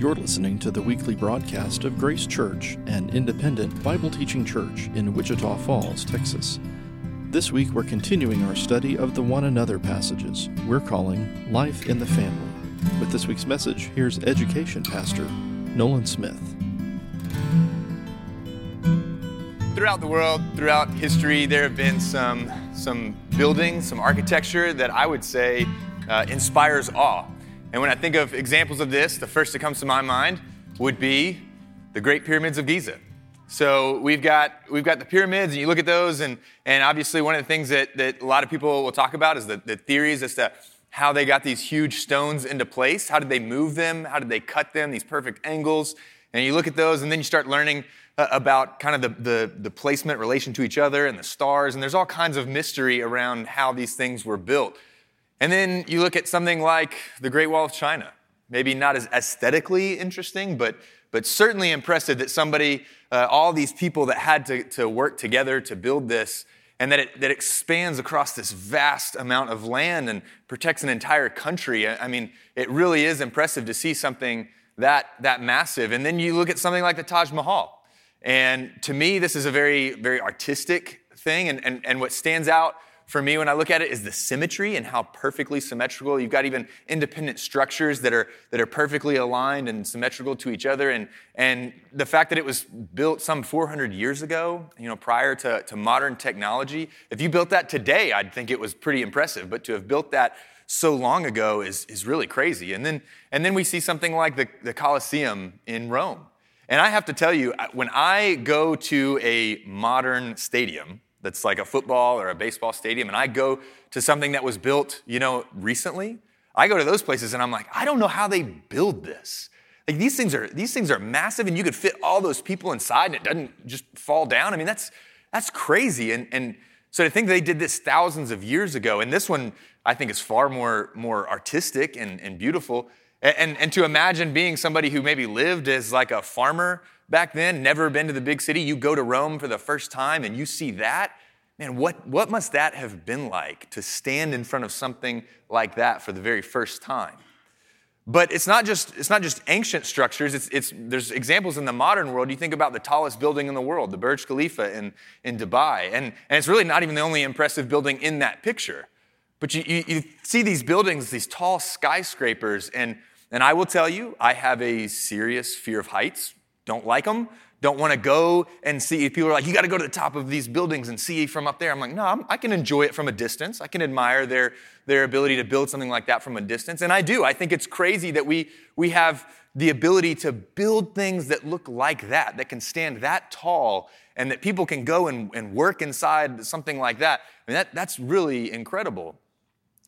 You're listening to the weekly broadcast of Grace Church, an independent Bible teaching church in Wichita Falls, Texas. This week we're continuing our study of the one another passages we're calling Life in the Family. With this week's message, here's Education Pastor Nolen Smith. Throughout the world, throughout history, there have been some, some buildings, some architecture that I would say uh, inspires awe. And when I think of examples of this, the first that comes to my mind would be the Great Pyramids of Giza. So we've got we've got the pyramids, and you look at those, and and obviously one of the things that, that a lot of people will talk about is the, the theories as to how they got these huge stones into place. How did they move them? How did they cut them? These perfect angles. And you look at those, and then you start learning uh, about kind of the, the, the placement relation to each other and the stars, and there's all kinds of mystery around how these things were built. And then you look at something like the Great Wall of China. Maybe not as aesthetically interesting, but, but certainly impressive that somebody, uh, all these people that had to, to work together to build this, and that it that expands across this vast amount of land and protects an entire country. I mean, it really is impressive to see something that, that massive. And then you look at something like the Taj Mahal. And to me, this is a very, very artistic thing. And, and, and what stands out for me when I look at it is the symmetry and how perfectly symmetrical. You've got even independent structures that are, that are perfectly aligned and symmetrical to each other. And, and the fact that it was built some 400 years ago, you know, prior to, to modern technology, if you built that today, I'd think it was pretty impressive. But to have built that so long ago is, is really crazy. And then, and then we see something like the, the Colosseum in Rome. And I have to tell you, when I go to a modern stadium, that's like a football or a baseball stadium, and I go to something that was built, you know, recently, I go to those places and I'm like, I don't know how they build this. Like these things are these things are massive, and you could fit all those people inside, and it doesn't just fall down. I mean, that's that's crazy. And and so to think they did this thousands of years ago, and this one I think is far more more artistic and, and beautiful. And, and, and to imagine being somebody who maybe lived as like a farmer back then, never been to the big city, you go to Rome for the first time and you see that, man, what, what must that have been like to stand in front of something like that for the very first time? But it's not just, it's not just ancient structures, it's, it's, there's examples in the modern world. You think about the tallest building in the world, the Burj Khalifa in, in Dubai, and, and it's really not even the only impressive building in that picture. But you, you, you see these buildings, these tall skyscrapers, and, and I will tell you, I have a serious fear of heights don't like them, don't want to go and see. People are like, you got to go to the top of these buildings and see from up there. I'm like, no, I'm, i can enjoy it from a distance. I can admire their, their ability to build something like that from a distance. And I do. I think it's crazy that we, we have the ability to build things that look like that, that can stand that tall, and that people can go and, and work inside something like that. I mean, that, that's really incredible.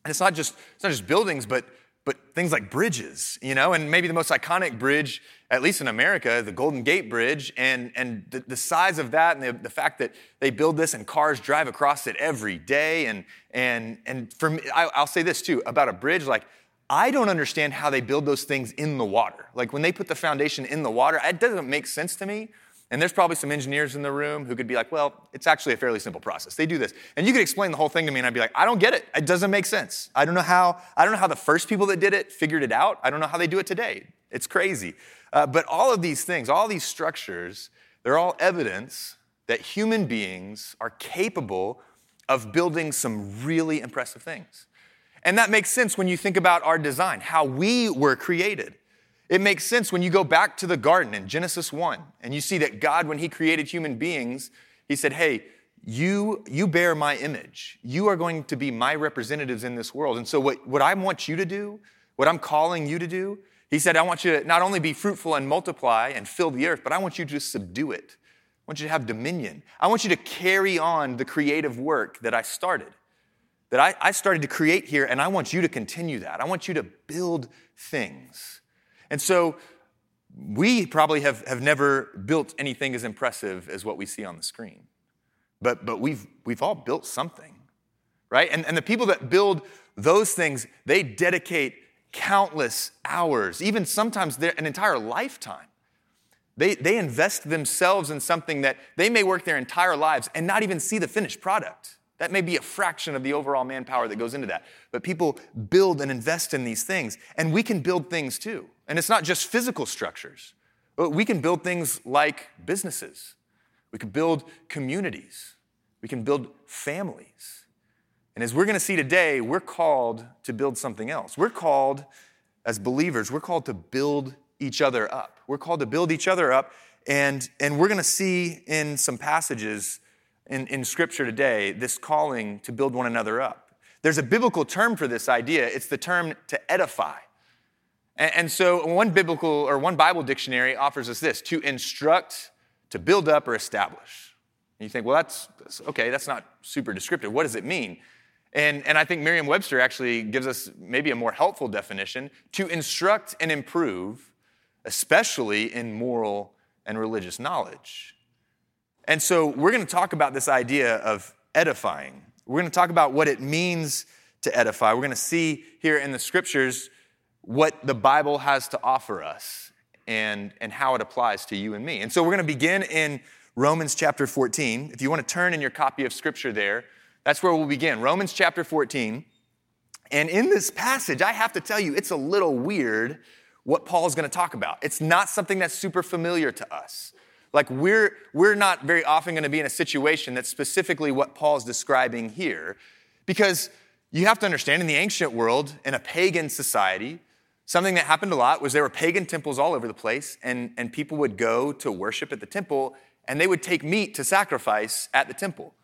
And it's not just, it's not just buildings, but but things like bridges, you know, and maybe the most iconic bridge, at least in America, the Golden Gate Bridge, and, and the, the size of that and the, the fact that they build this and cars drive across it every day. And, and, and for me, I, I'll say this too about a bridge, like, I don't understand how they build those things in the water. Like when they put the foundation in the water, it doesn't make sense to me. And there's probably some engineers in the room who could be like, well, it's actually a fairly simple process. They do this. And you could explain the whole thing to me and I'd be like, I don't get it. It doesn't make sense. I don't know how, I don't know how the first people that did it figured it out. I don't know how they do it today. It's crazy. Uh, but all of these things, all these structures, they're all evidence that human beings are capable of building some really impressive things. And that makes sense when you think about our design, how we were created. It makes sense when you go back to the garden in Genesis 1 and you see that God, when He created human beings, He said, Hey, you, you bear my image. You are going to be my representatives in this world. And so, what, what I want you to do, what I'm calling you to do, He said, I want you to not only be fruitful and multiply and fill the earth, but I want you to subdue it. I want you to have dominion. I want you to carry on the creative work that I started, that I, I started to create here, and I want you to continue that. I want you to build things. And so we probably have, have never built anything as impressive as what we see on the screen. But, but we've, we've all built something, right? And, and the people that build those things, they dedicate countless hours, even sometimes an entire lifetime. They, they invest themselves in something that they may work their entire lives and not even see the finished product. That may be a fraction of the overall manpower that goes into that. But people build and invest in these things. And we can build things too. And it's not just physical structures, but we can build things like businesses. We can build communities. We can build families. And as we're going to see today, we're called to build something else. We're called, as believers, we're called to build each other up. We're called to build each other up. And, and we're going to see in some passages in, in Scripture today this calling to build one another up. There's a biblical term for this idea, it's the term to edify. And, and so, one biblical or one Bible dictionary offers us this to instruct, to build up, or establish. And you think, well, that's, that's okay, that's not super descriptive. What does it mean? And, and I think Merriam Webster actually gives us maybe a more helpful definition to instruct and improve, especially in moral and religious knowledge. And so we're going to talk about this idea of edifying. We're going to talk about what it means to edify. We're going to see here in the scriptures what the Bible has to offer us and, and how it applies to you and me. And so we're going to begin in Romans chapter 14. If you want to turn in your copy of scripture there, that's where we'll begin. Romans chapter 14. And in this passage, I have to tell you, it's a little weird what Paul's going to talk about. It's not something that's super familiar to us. Like we're we're not very often going to be in a situation that's specifically what Paul's describing here because you have to understand in the ancient world in a pagan society something that happened a lot was there were pagan temples all over the place and, and people would go to worship at the temple and they would take meat to sacrifice at the temple.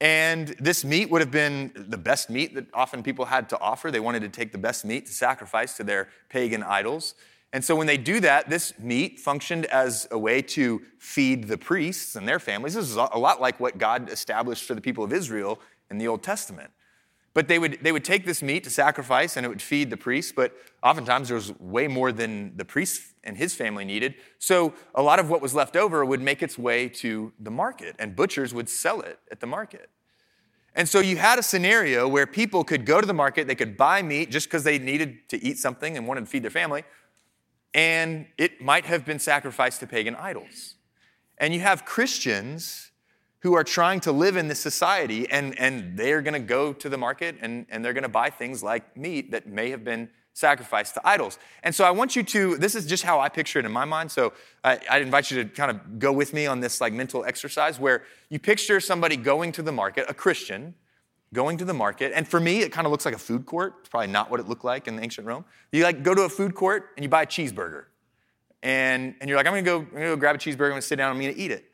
And this meat would have been the best meat that often people had to offer. They wanted to take the best meat to sacrifice to their pagan idols and so when they do that, this meat functioned as a way to feed the priests and their families. This is a lot like what God established for the people of Israel in the Old Testament. But they would, they would take this meat to sacrifice and it would feed the priests, but oftentimes there was way more than the priest and his family needed. So a lot of what was left over would make its way to the market, and butchers would sell it at the market. And so you had a scenario where people could go to the market, they could buy meat just because they needed to eat something and wanted to feed their family, and it might have been sacrificed to pagan idols. And you have Christians who are trying to live in this society, and, and they're going to go to the market and, and they're going to buy things like meat that may have been sacrificed to idols. And so I want you to, this is just how I picture it in my mind. So I, I invite you to kind of go with me on this like mental exercise where you picture somebody going to the market, a Christian, going to the market. And for me, it kind of looks like a food court. It's probably not what it looked like in ancient Rome. You like go to a food court and you buy a cheeseburger. And, and you're like, I'm gonna, go, I'm gonna go grab a cheeseburger, I'm gonna sit down, I'm gonna eat it.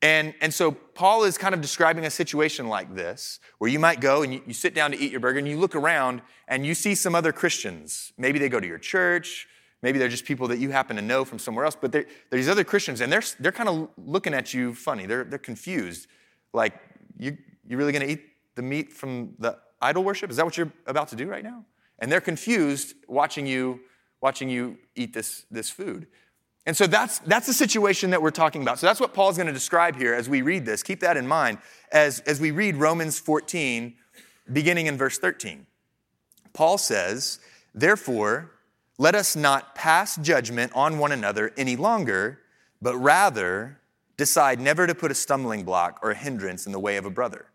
And, and so Paul is kind of describing a situation like this, where you might go and you, you sit down to eat your burger and you look around and you see some other Christians. Maybe they go to your church, maybe they're just people that you happen to know from somewhere else, but they're these other Christians and they're, they're kind of looking at you funny. They're, they're confused. Like, you, you really gonna eat the meat from the idol worship? Is that what you're about to do right now? And they're confused watching you, watching you eat this, this food. And so that's, that's the situation that we're talking about. So that's what Paul's going to describe here as we read this. Keep that in mind as, as we read Romans 14, beginning in verse 13. Paul says, Therefore, let us not pass judgment on one another any longer, but rather decide never to put a stumbling block or a hindrance in the way of a brother.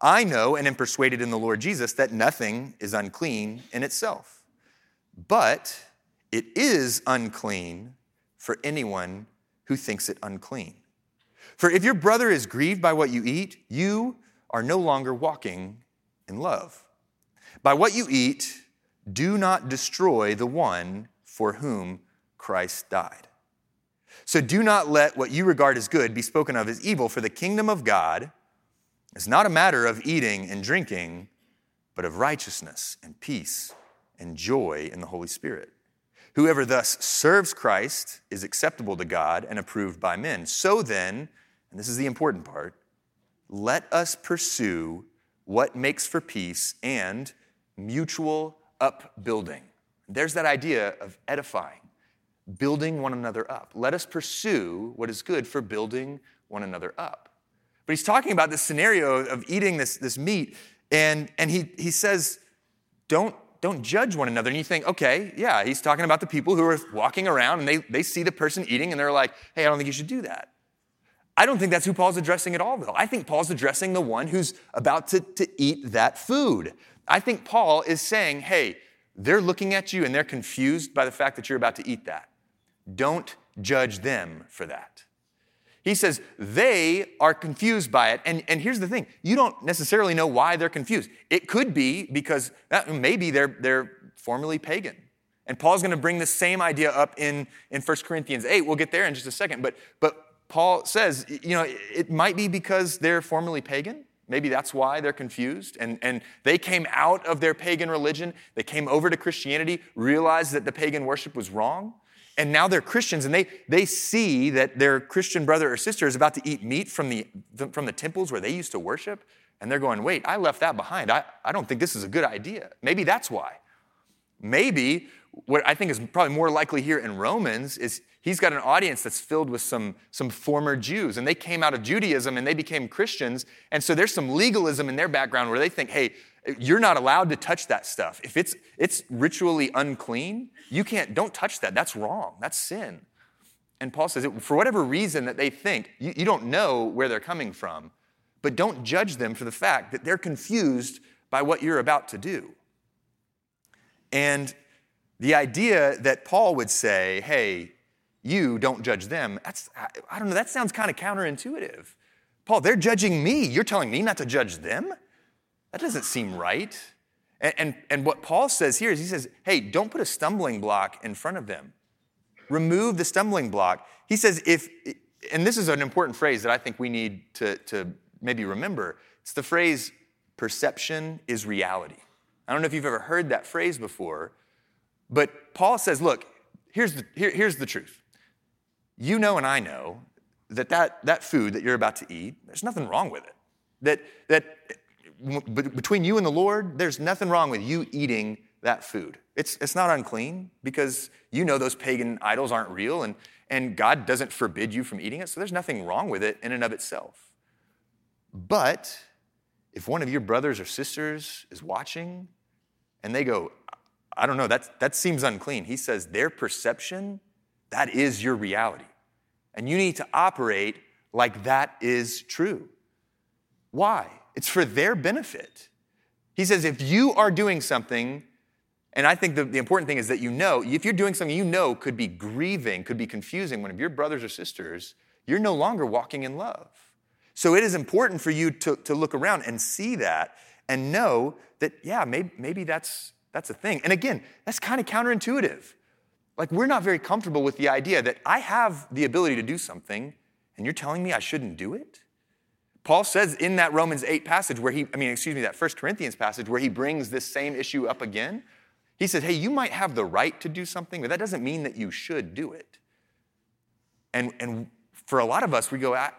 I know and am persuaded in the Lord Jesus that nothing is unclean in itself, but it is unclean for anyone who thinks it unclean. For if your brother is grieved by what you eat, you are no longer walking in love. By what you eat, do not destroy the one for whom Christ died. So do not let what you regard as good be spoken of as evil, for the kingdom of God it's not a matter of eating and drinking, but of righteousness and peace and joy in the Holy Spirit. Whoever thus serves Christ is acceptable to God and approved by men. So then, and this is the important part, let us pursue what makes for peace and mutual upbuilding. There's that idea of edifying, building one another up. Let us pursue what is good for building one another up. But he's talking about this scenario of eating this, this meat, and, and he, he says, don't, don't judge one another. And you think, okay, yeah, he's talking about the people who are walking around and they, they see the person eating and they're like, hey, I don't think you should do that. I don't think that's who Paul's addressing at all, though. I think Paul's addressing the one who's about to, to eat that food. I think Paul is saying, hey, they're looking at you and they're confused by the fact that you're about to eat that. Don't judge them for that. He says they are confused by it. And, and here's the thing you don't necessarily know why they're confused. It could be because uh, maybe they're, they're formerly pagan. And Paul's going to bring the same idea up in, in 1 Corinthians 8. We'll get there in just a second. But, but Paul says, you know, it might be because they're formerly pagan. Maybe that's why they're confused. And, and they came out of their pagan religion. They came over to Christianity, realized that the pagan worship was wrong. And now they're Christians and they, they see that their Christian brother or sister is about to eat meat from the, from the temples where they used to worship. And they're going, wait, I left that behind. I, I don't think this is a good idea. Maybe that's why. Maybe what I think is probably more likely here in Romans is he's got an audience that's filled with some, some former Jews, and they came out of Judaism and they became Christians. And so there's some legalism in their background where they think, hey, you're not allowed to touch that stuff. If it's, it's ritually unclean, you can't, don't touch that. That's wrong. That's sin. And Paul says, for whatever reason that they think, you, you don't know where they're coming from, but don't judge them for the fact that they're confused by what you're about to do. And the idea that Paul would say, hey, you don't judge them, that's, I don't know, that sounds kind of counterintuitive. Paul, they're judging me. You're telling me not to judge them? That doesn't seem right. And, and, and what Paul says here is he says, hey, don't put a stumbling block in front of them. Remove the stumbling block. He says, if, and this is an important phrase that I think we need to, to maybe remember. It's the phrase, perception is reality. I don't know if you've ever heard that phrase before, but Paul says, look, here's the, here, here's the truth. You know, and I know that, that that food that you're about to eat, there's nothing wrong with it. That, that between you and the Lord, there's nothing wrong with you eating that food. It's, it's not unclean because you know those pagan idols aren't real and, and God doesn't forbid you from eating it, so there's nothing wrong with it in and of itself. But if one of your brothers or sisters is watching and they go, I don't know, that, that seems unclean. He says their perception, that is your reality. And you need to operate like that is true. Why? It's for their benefit. He says if you are doing something, and I think the, the important thing is that you know, if you're doing something you know could be grieving, could be confusing one of your brothers or sisters, you're no longer walking in love. So it is important for you to, to look around and see that and know that, yeah, maybe, maybe that's that's a thing. And again, that's kind of counterintuitive. Like, we're not very comfortable with the idea that I have the ability to do something, and you're telling me I shouldn't do it? Paul says in that Romans 8 passage where he, I mean, excuse me, that First Corinthians passage where he brings this same issue up again, he says, hey, you might have the right to do something, but that doesn't mean that you should do it. And, and for a lot of us, we go, I,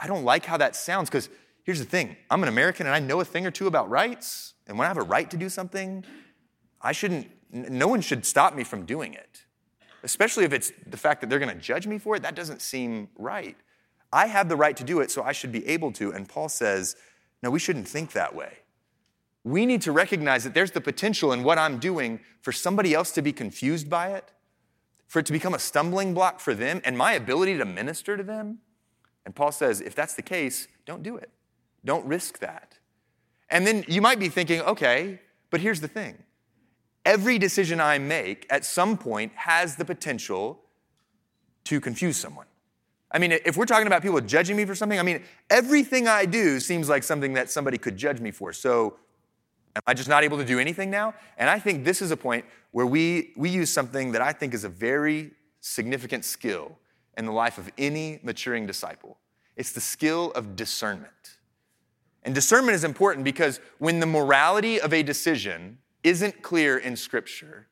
I don't like how that sounds because here's the thing I'm an American and I know a thing or two about rights. And when I have a right to do something, I shouldn't, no one should stop me from doing it. Especially if it's the fact that they're going to judge me for it, that doesn't seem right. I have the right to do it, so I should be able to. And Paul says, no, we shouldn't think that way. We need to recognize that there's the potential in what I'm doing for somebody else to be confused by it, for it to become a stumbling block for them and my ability to minister to them. And Paul says, if that's the case, don't do it. Don't risk that. And then you might be thinking, okay, but here's the thing every decision I make at some point has the potential to confuse someone. I mean, if we're talking about people judging me for something, I mean, everything I do seems like something that somebody could judge me for. So, am I just not able to do anything now? And I think this is a point where we, we use something that I think is a very significant skill in the life of any maturing disciple it's the skill of discernment. And discernment is important because when the morality of a decision isn't clear in Scripture,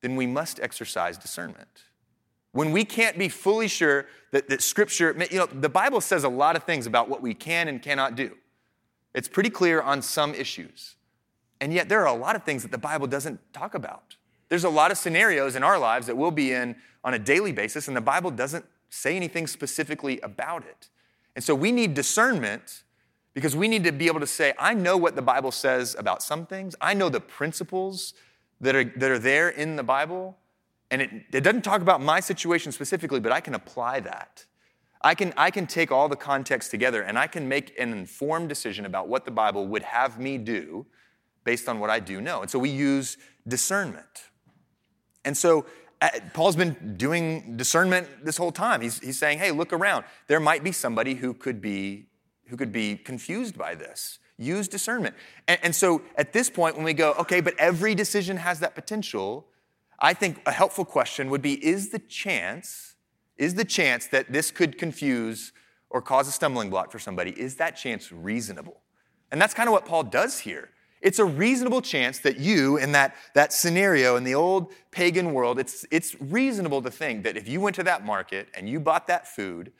then we must exercise discernment. When we can't be fully sure that, that Scripture, you know, the Bible says a lot of things about what we can and cannot do. It's pretty clear on some issues. And yet, there are a lot of things that the Bible doesn't talk about. There's a lot of scenarios in our lives that we'll be in on a daily basis, and the Bible doesn't say anything specifically about it. And so we need discernment because we need to be able to say, I know what the Bible says about some things, I know the principles that are, that are there in the Bible, and it, it doesn't talk about my situation specifically, but I can apply that. I can, I can take all the context together and I can make an informed decision about what the Bible would have me do based on what I do know. And so we use discernment. And so uh, Paul's been doing discernment this whole time. He's, he's saying, hey, look around. There might be somebody who could be, who could be confused by this. Use discernment. And, and so at this point, when we go, okay, but every decision has that potential, I think a helpful question would be is the chance, is the chance that this could confuse or cause a stumbling block for somebody, is that chance reasonable? And that's kind of what Paul does here. It's a reasonable chance that you, in that, that scenario in the old pagan world, it's, it's reasonable to think that if you went to that market and you bought that food,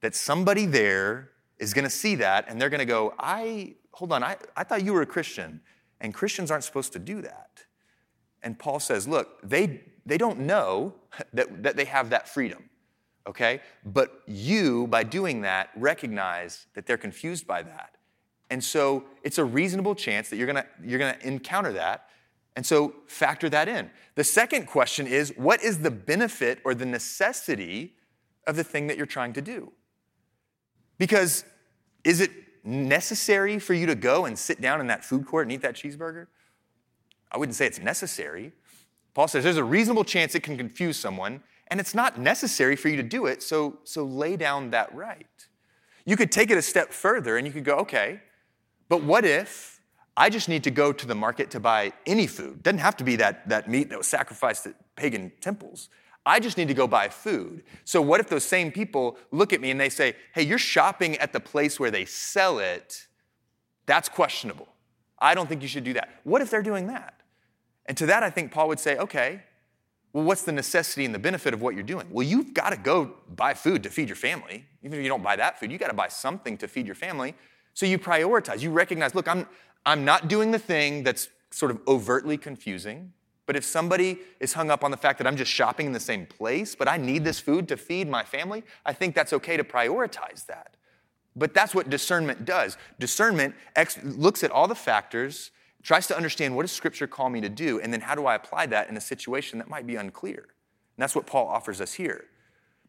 that somebody there is going to see that and they're going to go, I, hold on, I, I thought you were a Christian, and Christians aren't supposed to do that. And Paul says, look, they, they don't know that, that they have that freedom, okay? But you, by doing that, recognize that they're confused by that. And so it's a reasonable chance that you're gonna, you're gonna encounter that. And so factor that in. The second question is what is the benefit or the necessity of the thing that you're trying to do? Because is it necessary for you to go and sit down in that food court and eat that cheeseburger? I wouldn't say it's necessary. Paul says there's a reasonable chance it can confuse someone, and it's not necessary for you to do it, so, so lay down that right. You could take it a step further and you could go, okay, but what if I just need to go to the market to buy any food? Doesn't have to be that, that meat that was sacrificed at pagan temples. I just need to go buy food. So, what if those same people look at me and they say, hey, you're shopping at the place where they sell it? That's questionable. I don't think you should do that. What if they're doing that? And to that, I think Paul would say, okay, well, what's the necessity and the benefit of what you're doing? Well, you've got to go buy food to feed your family. Even if you don't buy that food, you got to buy something to feed your family. So you prioritize. You recognize, look, I'm, I'm not doing the thing that's sort of overtly confusing. But if somebody is hung up on the fact that I'm just shopping in the same place, but I need this food to feed my family, I think that's okay to prioritize that. But that's what discernment does. Discernment ex- looks at all the factors, tries to understand what does Scripture call me to do, and then how do I apply that in a situation that might be unclear. And that's what Paul offers us here.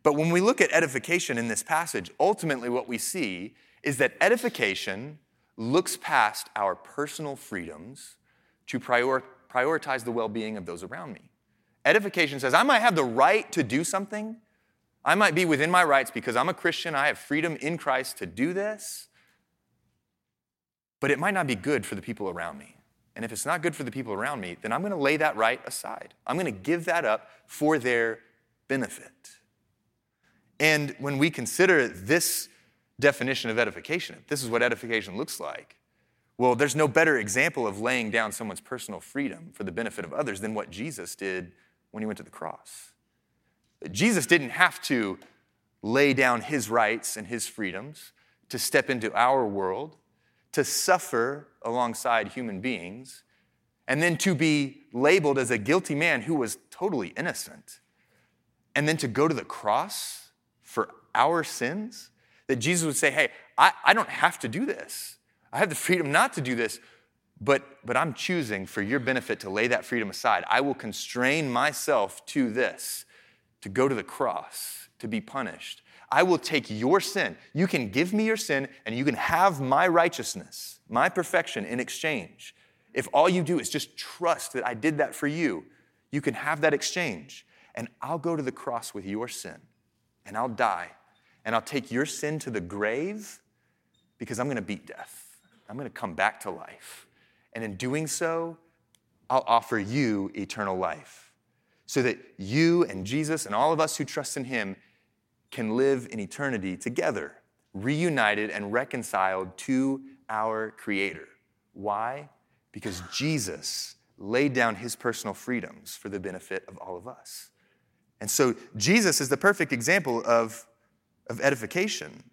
But when we look at edification in this passage, ultimately what we see is that edification looks past our personal freedoms to prior- prioritize the well being of those around me. Edification says, I might have the right to do something. I might be within my rights because I'm a Christian. I have freedom in Christ to do this. But it might not be good for the people around me. And if it's not good for the people around me, then I'm going to lay that right aside. I'm going to give that up for their benefit. And when we consider this definition of edification. This is what edification looks like. Well, there's no better example of laying down someone's personal freedom for the benefit of others than what Jesus did when he went to the cross. Jesus didn't have to lay down his rights and his freedoms to step into our world, to suffer alongside human beings, and then to be labeled as a guilty man who was totally innocent, and then to go to the cross for our sins that Jesus would say, Hey, I, I don't have to do this. I have the freedom not to do this, but, but I'm choosing for your benefit to lay that freedom aside. I will constrain myself to this, to go to the cross, to be punished. I will take your sin. You can give me your sin, and you can have my righteousness, my perfection in exchange. If all you do is just trust that I did that for you, you can have that exchange. And I'll go to the cross with your sin, and I'll die and I'll take your sin to the grave because I'm going to beat death. I'm going to come back to life. And in doing so, I'll offer you eternal life so that you and Jesus and all of us who trust in Him can live in eternity together, reunited and reconciled to our Creator. Why? Because Jesus laid down His personal freedoms for the benefit of all of us. And so Jesus is the perfect example of of edification.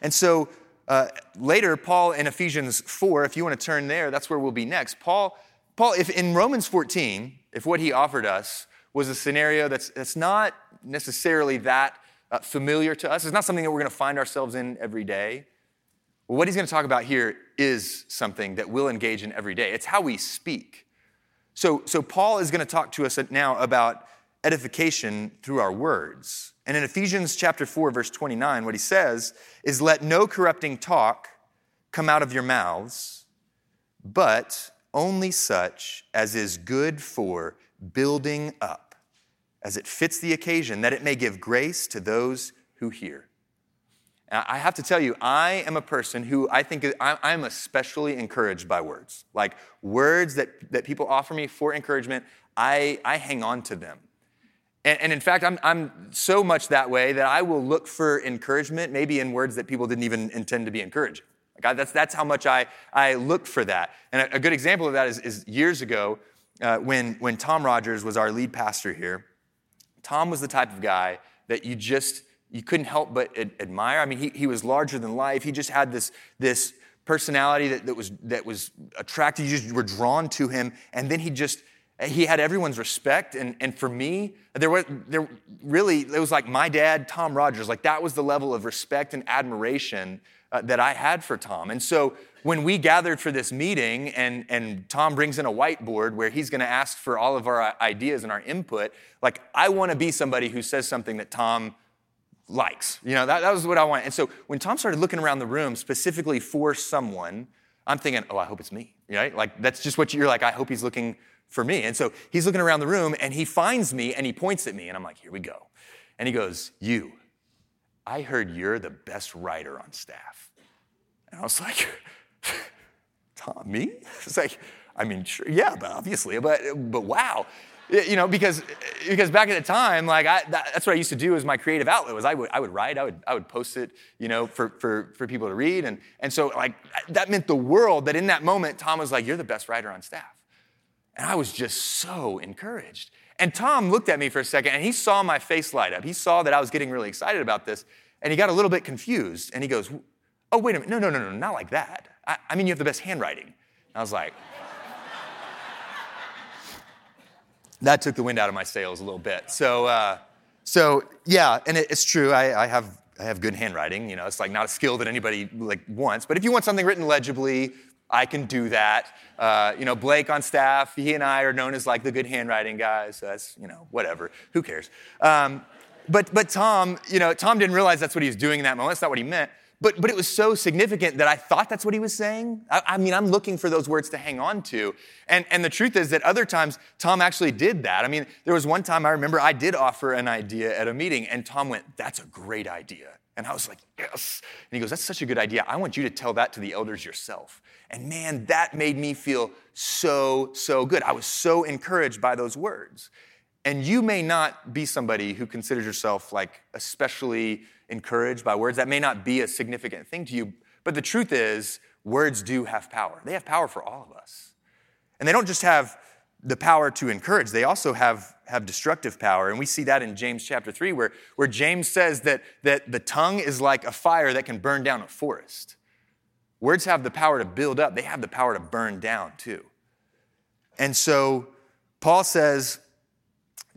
And so uh, later, Paul in Ephesians 4, if you want to turn there, that's where we'll be next. Paul, Paul, if in Romans 14, if what he offered us was a scenario that's, that's not necessarily that uh, familiar to us, it's not something that we're going to find ourselves in every day. Well, what he's going to talk about here is something that we'll engage in every day. It's how we speak. So, so Paul is going to talk to us now about edification through our words. And in Ephesians chapter 4 verse 29 what he says is let no corrupting talk come out of your mouths but only such as is good for building up as it fits the occasion that it may give grace to those who hear. I have to tell you, I am a person who I think I'm especially encouraged by words. Like words that, that people offer me for encouragement, I, I hang on to them. And, and in fact, I'm, I'm so much that way that I will look for encouragement, maybe in words that people didn't even intend to be encouraging. I, that's, that's how much I, I look for that. And a, a good example of that is, is years ago uh, when, when Tom Rogers was our lead pastor here. Tom was the type of guy that you just, you couldn't help but admire. I mean, he, he was larger than life. He just had this, this personality that, that, was, that was attractive. You just were drawn to him. And then he just, he had everyone's respect. And, and for me, there was there really, it was like my dad, Tom Rogers. Like that was the level of respect and admiration uh, that I had for Tom. And so when we gathered for this meeting and, and Tom brings in a whiteboard where he's going to ask for all of our ideas and our input, like I want to be somebody who says something that Tom likes. You know, that, that was what I wanted. And so when Tom started looking around the room specifically for someone, I'm thinking, oh, I hope it's me. Right? Like that's just what you're like, I hope he's looking for me. And so he's looking around the room and he finds me and he points at me and I'm like, here we go. And he goes, You, I heard you're the best writer on staff. And I was like, Tom, me? It's like, I mean, sure, yeah, but obviously, but, but wow you know, because because back at the time, like I, that, that's what I used to do as my creative outlet was I would I would write, I would I would post it, you know, for for for people to read, and and so like that meant the world. That in that moment, Tom was like, "You're the best writer on staff," and I was just so encouraged. And Tom looked at me for a second, and he saw my face light up. He saw that I was getting really excited about this, and he got a little bit confused, and he goes, "Oh, wait a minute, no, no, no, no, not like that. I, I mean, you have the best handwriting." And I was like. that took the wind out of my sails a little bit. So, uh, so yeah, and it, it's true. I, I, have I have good handwriting. You know, it's like not a skill that anybody like wants. But if you want something written legibly, I can do that. Uh, you know, Blake on staff, he and I are known as like the good handwriting guys. So that's you know whatever. Who cares? Um, but but Tom, you know, Tom didn't realize that's what he was doing in that moment. That's not what he meant. But, but it was so significant that I thought that's what he was saying. I, I, mean, I'm looking for those words to hang on to. And, and the truth is that other times, Tom actually did that. I mean, there was one time I remember I did offer an idea at a meeting, and Tom went, That's a great idea. And I was like, Yes. And he goes, That's such a good idea. I want you to tell that to the elders yourself. And man, that made me feel so, so good. I was so encouraged by those words. And you may not be somebody who considers yourself like especially encouraged by words. That may not be a significant thing to you, but the truth is, words do have power. They have power for all of us. And they don't just have the power to encourage, they also have, have destructive power. And we see that in James chapter 3, where, where James says that, that the tongue is like a fire that can burn down a forest. Words have the power to build up, they have the power to burn down too. And so Paul says,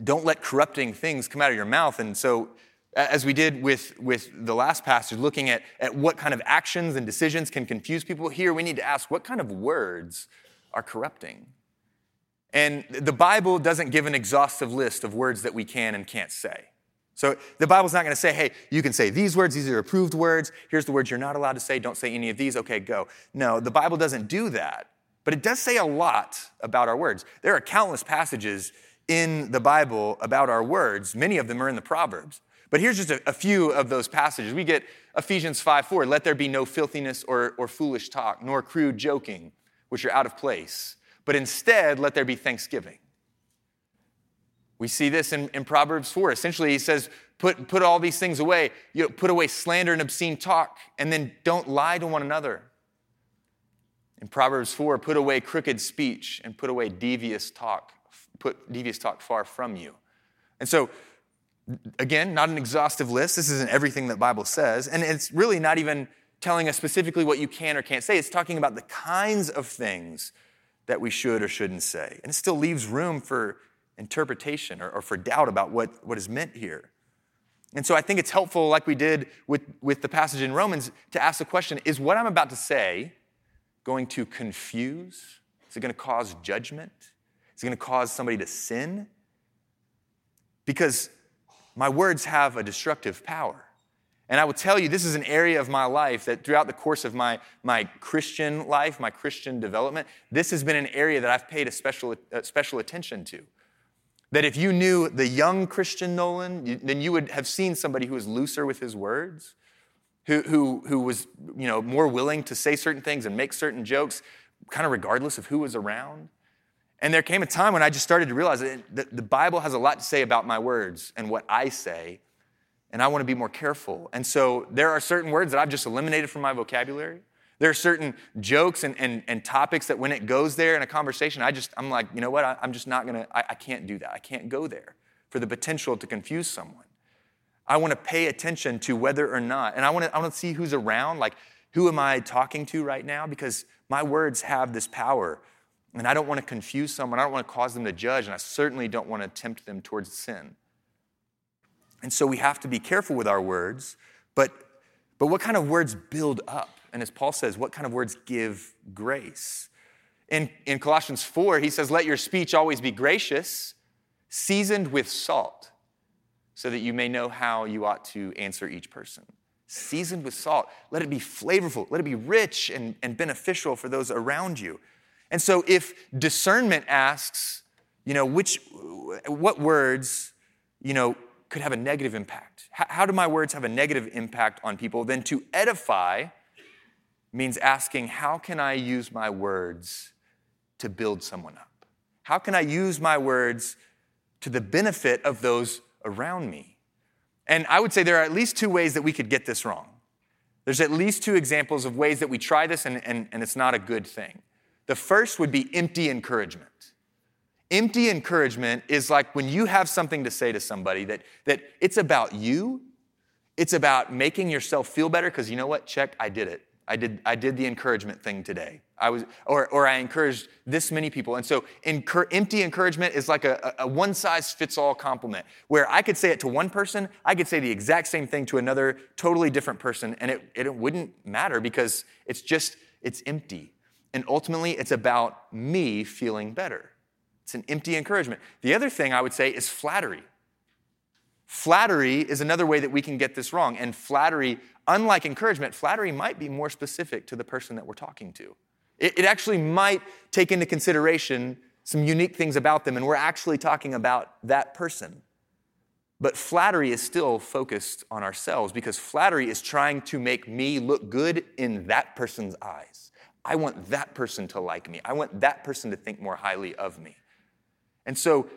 don't let corrupting things come out of your mouth. And so as we did with, with the last passage, looking at, at what kind of actions and decisions can confuse people, here we need to ask what kind of words are corrupting? And the Bible doesn't give an exhaustive list of words that we can and can't say. So the Bible's not going to say, hey, you can say these words, these are approved words. Here's the words you're not allowed to say. Don't say any of these. Okay, go. No, the Bible doesn't do that. But it does say a lot about our words. There are countless passages in the Bible about our words. Many of them are in the Proverbs. But here's just a, a, few of those passages. We get Ephesians 5 4, let there be no filthiness or, or foolish talk, nor crude joking, which are out of place, but instead let there be thanksgiving. We see this in, in Proverbs 4. Essentially, he says, put, put all these things away. You know, put away slander and obscene talk, and then don't lie to one another. In Proverbs 4, put away crooked speech and put away devious talk. Put devious talk far from you. And so Again, not an exhaustive list. This isn't everything that Bible says. And it's really not even telling us specifically what you can or can't say. It's talking about the kinds of things that we should or shouldn't say. And it still leaves room for interpretation or, or for doubt about what, what is meant here. And so I think it's helpful, like we did with, with the passage in Romans, to ask the question is what I'm about to say going to confuse? Is it going to cause judgment? Is it going to cause somebody to sin? because my words have a destructive power. And I will tell you, this is an area of my life that throughout the course of my, my Christian life, my Christian development, this has been an area that I've paid a special, a special attention to. That if you knew the young Christian Nolen, you, then you would have seen somebody who was looser with his words, who, who, who was you know, more willing to say certain things and make certain jokes, kind of regardless of who was around. And there came a time when I just started to realize that the Bible has a lot to say about my words and what I say, and I want to be more careful. And so there are certain words that I've just eliminated from my vocabulary. There are certain jokes and, and, and topics that when it goes there in a conversation, I just, I'm like, you know what, I, am just not gonna, I, I can't do that. I can't go there for the potential to confuse someone. I want to pay attention to whether or not, and I want to, I want to see who's around, like who am I talking to right now? Because my words have this power and I don't want to confuse someone. I don't want to cause them to judge. And I certainly don't want to tempt them towards sin. And so we have to be careful with our words. But, but what kind of words build up? And as Paul says, what kind of words give grace? In, in Colossians 4, he says, Let your speech always be gracious, seasoned with salt, so that you may know how you ought to answer each person. Seasoned with salt. Let it be flavorful. Let it be rich and, and beneficial for those around you. And so if discernment asks, you know, which, what words, you know, could have a negative impact? How, how do my words have a negative impact on people? Then to edify means asking, how can I use my words to build someone up? How can I use my words to the benefit of those around me? And I would say there are at least two ways that we could get this wrong. There's at least two examples of ways that we try this and, and, and it's not a good thing. The first would be empty encouragement. Empty encouragement is like when you have something to say to somebody that, that it's about you, it's about making yourself feel better, because you know what? Check, I did it. I did, I did the encouragement thing today. I was, or, or I encouraged this many people. And so incur, empty encouragement is like a, a one size fits all compliment where I could say it to one person, I could say the exact same thing to another totally different person, and it, it wouldn't matter because it's just, it's empty. And ultimately, it's about me feeling better. It's an empty encouragement. The other thing I would say is flattery. Flattery is another way that we can get this wrong. And flattery, unlike encouragement, flattery might be more specific to the person that we're talking to. It, it, actually might take into consideration some unique things about them, and we're actually talking about that person. But flattery is still focused on ourselves because flattery is trying to make me look good in that person's eyes. I want that person to like me. I want that person to think more highly of me. And so,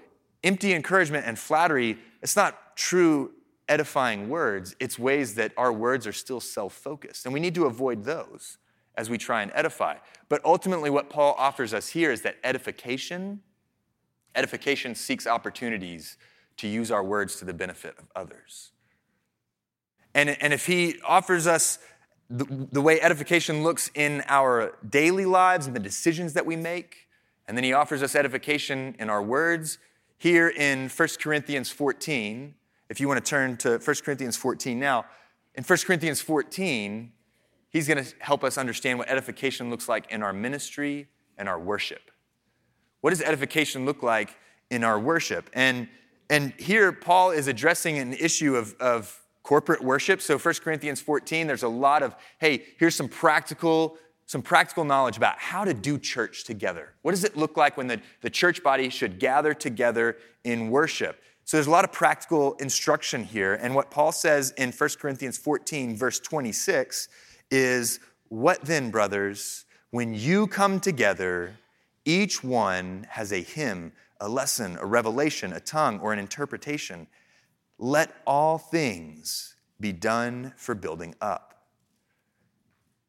empty encouragement and flattery, it's not true edifying words, it's ways that our words are still self focused. And we need to avoid those as we try and edify. But ultimately, what Paul offers us here is that edification, edification seeks opportunities to use our words to the benefit of others. And, and if he offers us the, the way edification looks in our daily lives and the decisions that we make. And then he offers us edification in our words. Here in 1 Corinthians 14, if you want to turn to 1 Corinthians 14 now, in 1 Corinthians 14, he's going to help us understand what edification looks like in our ministry and our worship. What does edification look like in our worship? And, and here, Paul is addressing an issue of, of corporate worship. So 1 Corinthians 14, there's a lot of, hey, here's some practical, some practical knowledge about how to do church together. What does it look like when the, the church body should gather together in worship? So there's a lot of practical instruction here. And what Paul says in 1 Corinthians 14, verse 26, is, What then, brothers, when you come together, each one has a hymn, a lesson, a revelation, a tongue, or an interpretation. Let all things be done for building up.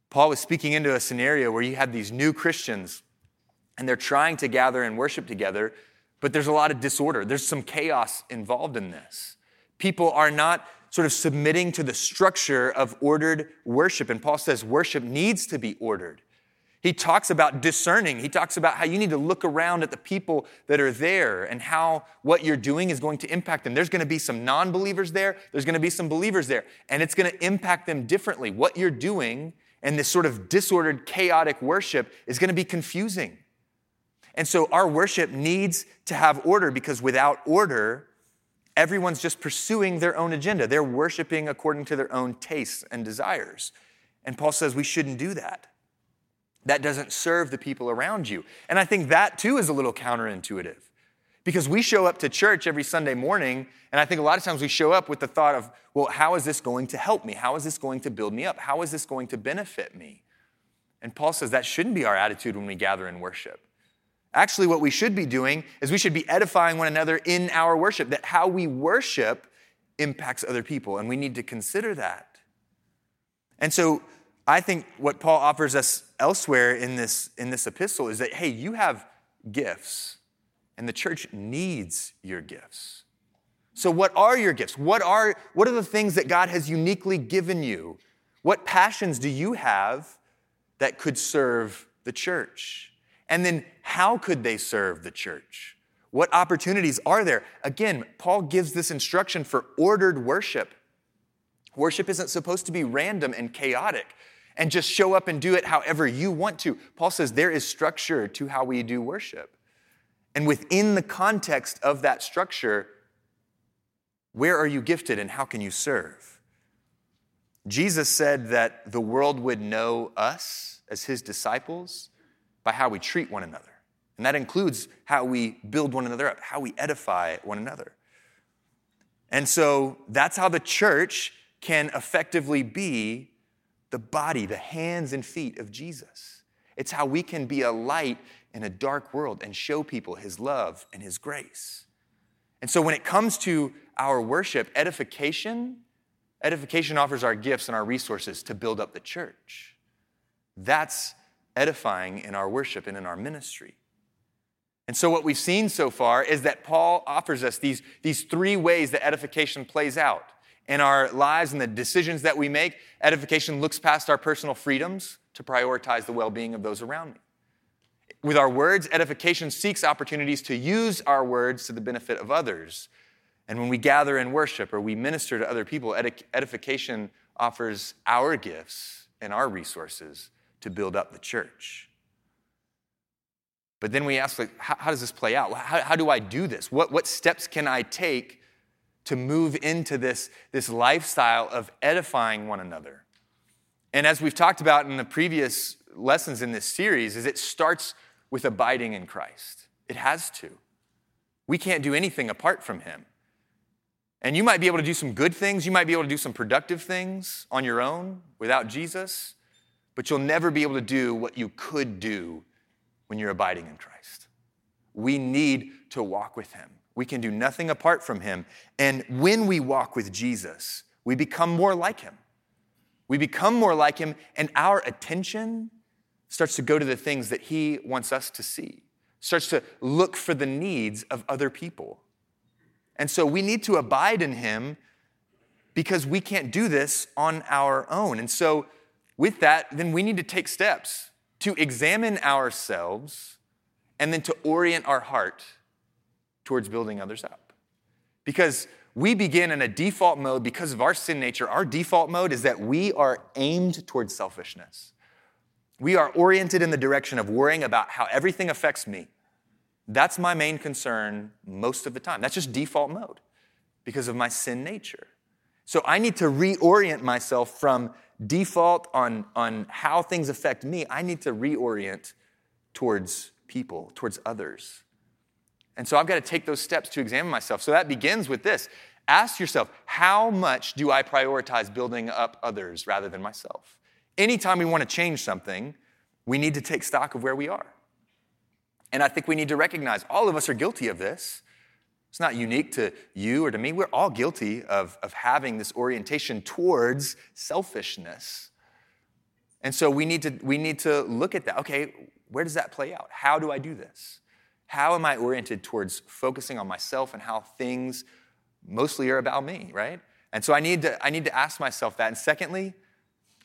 Paul was speaking into a scenario where you had these new Christians and they're trying to gather and worship together, but there's a lot of disorder. There's some chaos involved in this. People are not sort of submitting to the structure of ordered worship. And Paul says worship needs to be ordered. He talks about discerning. He talks about how you need to look around at the people that are there and how what you're doing is going to impact them. There's going to be some non believers there, there's going to be some believers there, and it's going to impact them differently. What you're doing and this sort of disordered, chaotic worship is going to be confusing. And so our worship needs to have order because without order, everyone's just pursuing their own agenda. They're worshiping according to their own tastes and desires. And Paul says we shouldn't do that. That doesn't serve the people around you. And I think that too is a little counterintuitive. Because we show up to church every Sunday morning, and I think a lot of times we show up with the thought of, well, how is this going to help me? How is this going to build me up? How is this going to benefit me? And Paul says that shouldn't be our attitude when we gather in worship. Actually, what we should be doing is we should be edifying one another in our worship, that how we worship impacts other people, and we need to consider that. And so I think what Paul offers us elsewhere in this, in this epistle is that, hey, you have gifts, and the church needs your gifts. So, what are your gifts? What are, what are the things that God has uniquely given you? What passions do you have that could serve the church? And then, how could they serve the church? What opportunities are there? Again, Paul gives this instruction for ordered worship. Worship isn't supposed to be random and chaotic and just show up and do it however you want to. Paul says there is structure to how we do worship. And within the context of that structure, where are you gifted and how can you serve? Jesus said that the world would know us as his disciples by how we treat one another. And that includes how we build one another up, how we edify one another. And so that's how the church can effectively be the body, the hands and feet of Jesus. It's how we can be a light in a dark world and show people his love and his grace. And so when it comes to our worship, edification, edification offers our gifts and our resources to build up the church. That's edifying in our worship and in our ministry. And so, what we've seen so far is that Paul offers us these, these three ways that edification plays out in our lives and the decisions that we make. Edification looks past our personal freedoms to prioritize the well being of those around me. With our words, edification seeks opportunities to use our words to the benefit of others. And when we gather in worship or we minister to other people, edification offers our gifts and our resources to build up the church. But then we ask, like, how, how does this play out? How, how, do I do this? What, what steps can I take to move into this, this lifestyle of edifying one another? And as we've talked about in the previous lessons in this series, is it starts with abiding in Christ. It has to. We can't do anything apart from Him. And you might be able to do some good things, you might be able to do some productive things on your own without Jesus, but you'll never be able to do what you could do when you're abiding in Christ. We need to walk with Him. We can do nothing apart from Him. And when we walk with Jesus, we become more like Him. We become more like Him, and our attention starts to go to the things that He wants us to see, starts to look for the needs of other people. And so we need to abide in Him because we can't do this on our own. And so, with that, then we need to take steps to examine ourselves and then to orient our heart towards building others up. Because we begin in a default mode because of our sin nature. Our default mode is that we are aimed towards selfishness. We are oriented in the direction of worrying about how everything affects me. That's my main concern most of the time. That's just default mode because of my sin nature. So I need to reorient myself from default on, on how things affect me. I need to reorient towards people, towards others. And so I've got to take those steps to examine myself. So that begins with this ask yourself, how much do I prioritize building up others rather than myself? anytime we want to change something, we need to take stock of where we are. And I think we need to recognize all of us are guilty of this. It's not unique to you or to me. We're all guilty of, of having this orientation towards selfishness. And so we need, to, we need to look at that. Okay, where does that play out? How do I do this? How am I oriented towards focusing on myself and how things mostly are about me, right? And so I need to, I need to ask myself that. And secondly,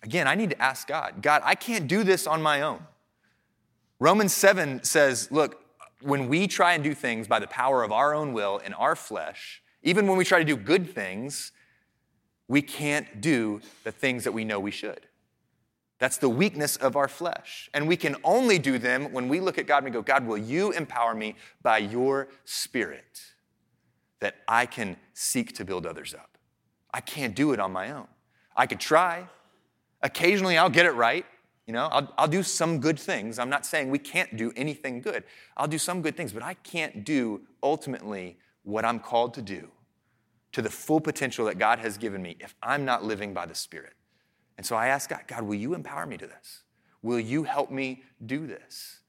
Again, I need to ask God God, I can't do this on my own. Romans 7 says, look, when we try and do things by the power of our own will in our flesh, even when we try to do good things, we can't do the things that we know we should. That's the weakness of our flesh. And we can only do them when we look at God and we go, God, will you empower me by your spirit? that I can seek to build others up. I can't do it on my own. I could try. Occasionally, I'll get it right. You know, I'll, I'll do some good things. I'm not saying we can't do anything good. I'll do some good things, but I can't do ultimately what I'm called to do to the full potential that God has given me if I'm not living by the Spirit. And so I ask God, God, will you empower me to this? Will you help me do this?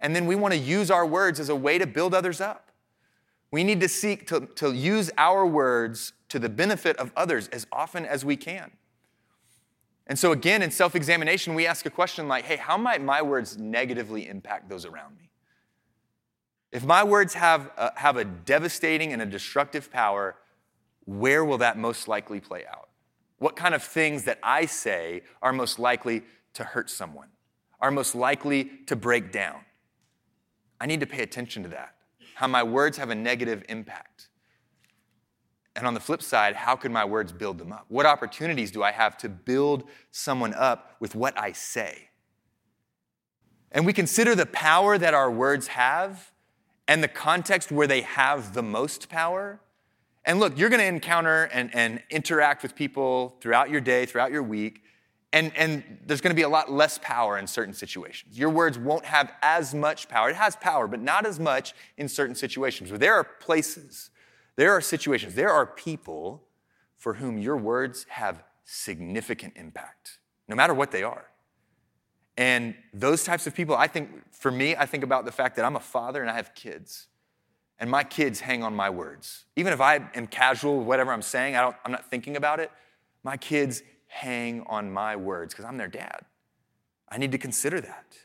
And then we want to use our words as a way to build others up. We need to seek to, to use our words to the benefit of others as often as we can. And so, again, in self examination, we ask a question like, hey, how might my words negatively impact those around me? If my words have a, have a devastating and a destructive power, where will that most likely play out? What kind of things that I say are most likely to hurt someone, are most likely to break down? I need to pay attention to that, how my words have a negative impact. And on the flip side, how can my words build them up? What opportunities do I have to build someone up with what I say? And we consider the power that our words have and the context where they have the most power. And look, you're going to encounter and, and interact with people throughout your day, throughout your week, and, and there's going to be a lot less power in certain situations. Your words won't have as much power. It has power, but not as much in certain situations. But there are places there are situations, there are people for whom your words have significant impact, no matter what they are. And those types of people, I think, for me, I think about the fact that I'm a father and I have kids. And my kids hang on my words. Even if I am casual with whatever I'm saying, I don't, I'm not thinking about it, my kids hang on my words because I'm their dad. I need to consider that.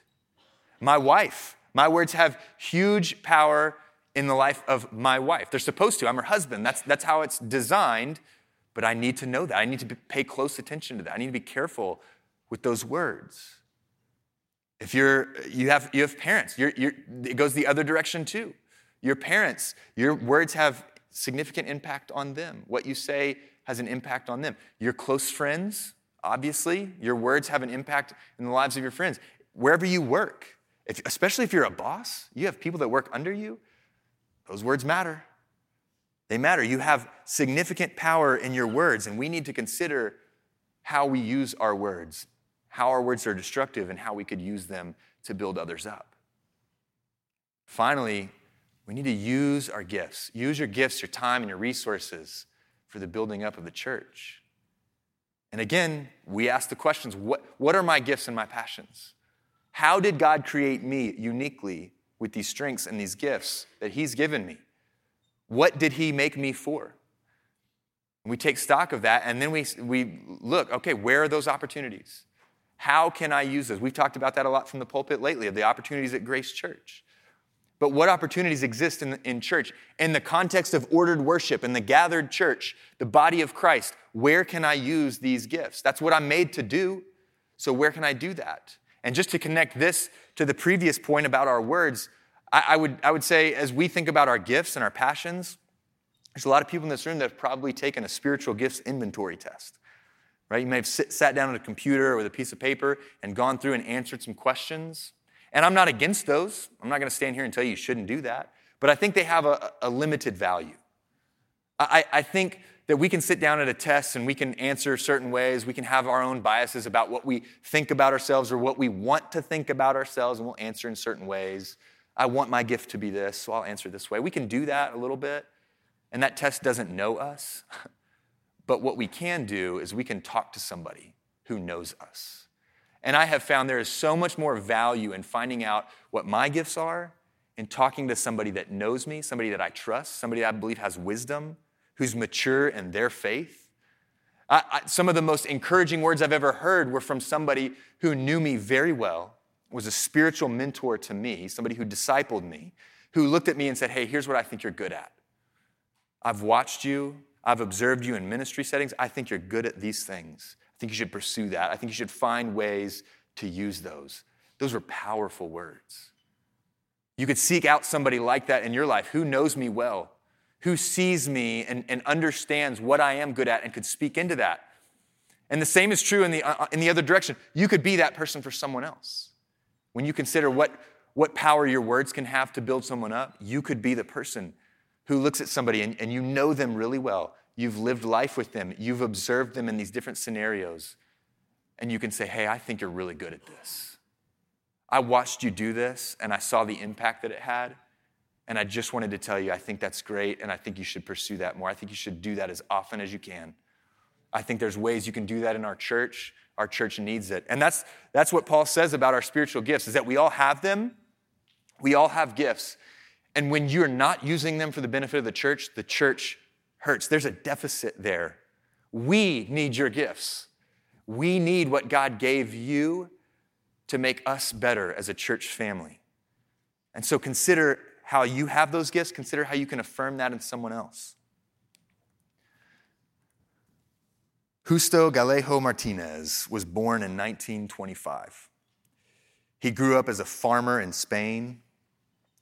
My wife, my words have huge power in the life of my wife. They're supposed to. I'm her husband. That's, that's how it's designed. But I need to know that. I need to pay close attention to that. I need to be careful with those words. If you're, you, have, you have parents, you're, you're, it goes the other direction too. Your parents, your words have significant impact on them. What you say has an impact on them. Your close friends, obviously, your words have an impact in the lives of your friends. Wherever you work, if, especially if you're a boss, you have people that work under you, those words matter. They matter. You have significant power in your words, and we need to consider how we use our words, how our words are destructive, and how we could use them to build others up. Finally, we need to use our gifts. Use your gifts, your time, and your resources for the building up of the church. And again, we ask the questions what, what are my gifts and my passions? How did God create me uniquely with these strengths and these gifts that He's given me? What did He make me for? we take stock of that and then we, we look okay, where are those opportunities? How can I use those? We've talked about that a lot from the pulpit lately of the opportunities at Grace Church. But what opportunities exist in, in church? In the context of ordered worship, in the gathered church, the body of Christ, where can I use these gifts? That's what I'm made to do. So, where can I do that? And just to connect this to the previous point about our words, I, I, would, I would say as we think about our gifts and our passions, there's a lot of people in this room that have probably taken a spiritual gifts inventory test. Right? You may have sit, sat down at a computer or with a piece of paper and gone through and answered some questions. And I'm not against those. I'm not going to stand here and tell you you shouldn't do that. But I think they have a, a limited value. I, I think that we can sit down at a test and we can answer certain ways. We can have our own biases about what we think about ourselves or what we want to think about ourselves, and we'll answer in certain ways. I want my gift to be this, so I'll answer this way. We can do that a little bit, and that test doesn't know us. But what we can do is we can talk to somebody who knows us. And I have found there is so much more value in finding out what my gifts are and talking to somebody that knows me, somebody that I trust, somebody I believe has wisdom who's mature in their faith. I, I, some of the most encouraging words I've ever heard were from somebody who knew me very well, was a spiritual mentor to me, somebody who discipled me, who looked at me and said, Hey, here's what I think you're good at. I've watched you, I've observed you in ministry settings. I think you're good at these things. I think you should pursue that. I think you should find ways to use those. Those were powerful words. You could seek out somebody like that in your life who knows me well, who sees me and, and understands what I am good at and could speak into that. And the same is true in the, uh, in the other direction. You could be that person for someone else. When you consider what, what power your words can have to build someone up, you could be the person who looks at somebody and, and you know them really well. You've lived life with them, you've observed them in these different scenarios, and you can say, Hey, I think you're really good at this. I watched you do this and I saw the impact that it had. And I just wanted to tell you, I think that's great, and I think you should pursue that more. I think you should do that as often as you can. I think there's ways you can do that in our church. Our church needs it. And that's, that's what Paul says about our spiritual gifts, is that we all have them. We all have gifts. And when you're not using them for the benefit of the church, the church hurts. There's a deficit there. We need your gifts. We need what God gave you to make us better as a church family. And so consider how you have those gifts, consider how you can affirm that in someone else. Justo Gallego Martinez was born in 1925. He grew up as a farmer in Spain.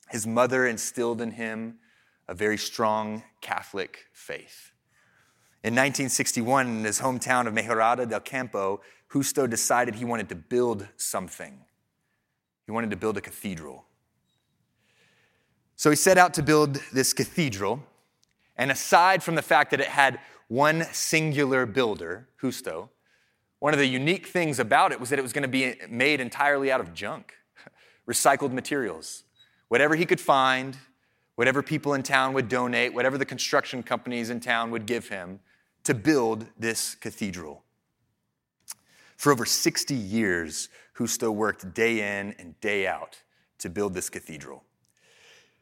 His mother instilled in him a very strong Catholic faith. In 1961, in his hometown of Mejorada del Campo, Justo decided he wanted to build something. He wanted to build a cathedral. So he set out to build this cathedral, and aside from the fact that it had one singular builder, Justo, one of the unique things about it was that it was going to be made entirely out of junk, recycled materials. Whatever he could find, whatever people in town would donate, whatever the construction companies in town would give him to build this cathedral. For over 60 years, Justo worked day in and day out to build this cathedral.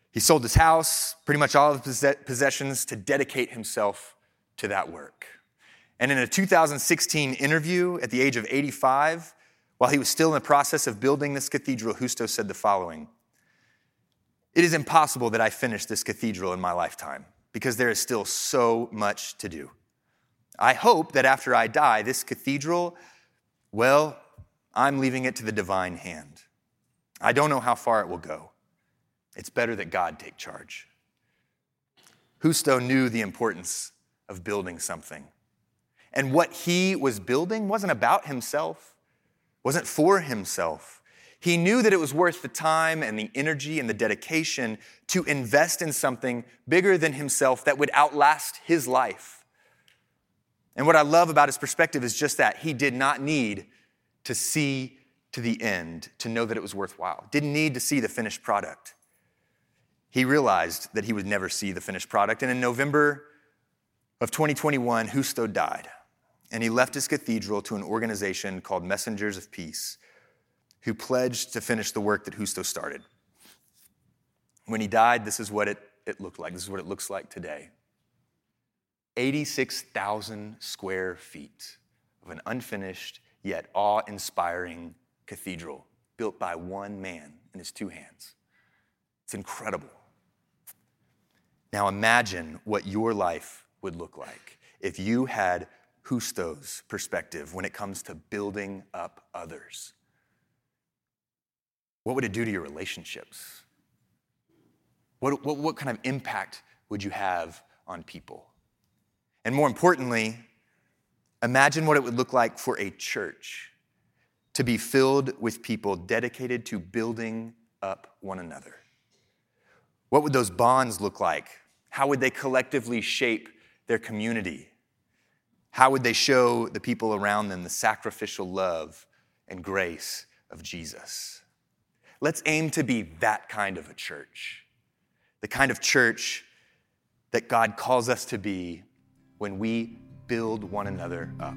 He sold his house, pretty much all of his possessions, to dedicate himself to that work. And in a 2016 interview at the age of 85, while he was still in the process of building this cathedral, Justo said the following It is impossible that I finish this cathedral in my lifetime because there is still so much to do. I hope that after I die, this cathedral, well, I'm leaving it to the divine hand. I don't know how far it will go. It's better that God take charge. Justo knew the importance of building something. And what he was building wasn't about himself, wasn't for himself. He knew that it was worth the time and the energy and the dedication to invest in something bigger than himself that would outlast his life. And what I love about his perspective is just that he did not need to see to the end to know that it was worthwhile, didn't need to see the finished product he realized that he would never see the finished product. And in November of 2021, Justo died. And he left his cathedral to an organization called Messengers of Peace, who pledged to finish the work that Justo started. When he died, this is what it, it looked like. This is what it looks like today 86,000 square feet of an unfinished yet awe inspiring cathedral built by one man in his two hands. It's incredible. Now imagine what your life would look like if you had Justo's perspective when it comes to building up others. What would it do to your relationships? What, what, what kind of impact would you have on people? And more importantly, imagine what it would look like for a church to be filled with people dedicated to building up one another. What would those bonds look like? How would they collectively shape their community? How would they show the people around them the sacrificial love and grace of Jesus? Let's aim to be that kind of a church, the kind of church that God calls us to be when we build one another up.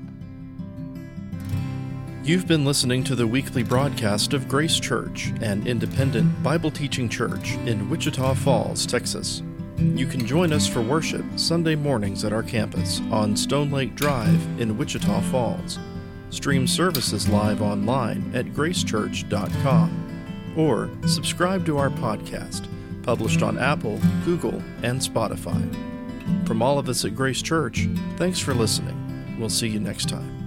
You've been listening to the weekly broadcast of Grace Church, an independent Bible teaching church in Wichita Falls, Texas. You can join us for worship Sunday mornings at our campus on Stone Lake Drive in Wichita Falls. Stream services live online at gracechurch.com or subscribe to our podcast, published on Apple, Google, and Spotify. From all of us at Grace Church, thanks for listening. We'll see you next time.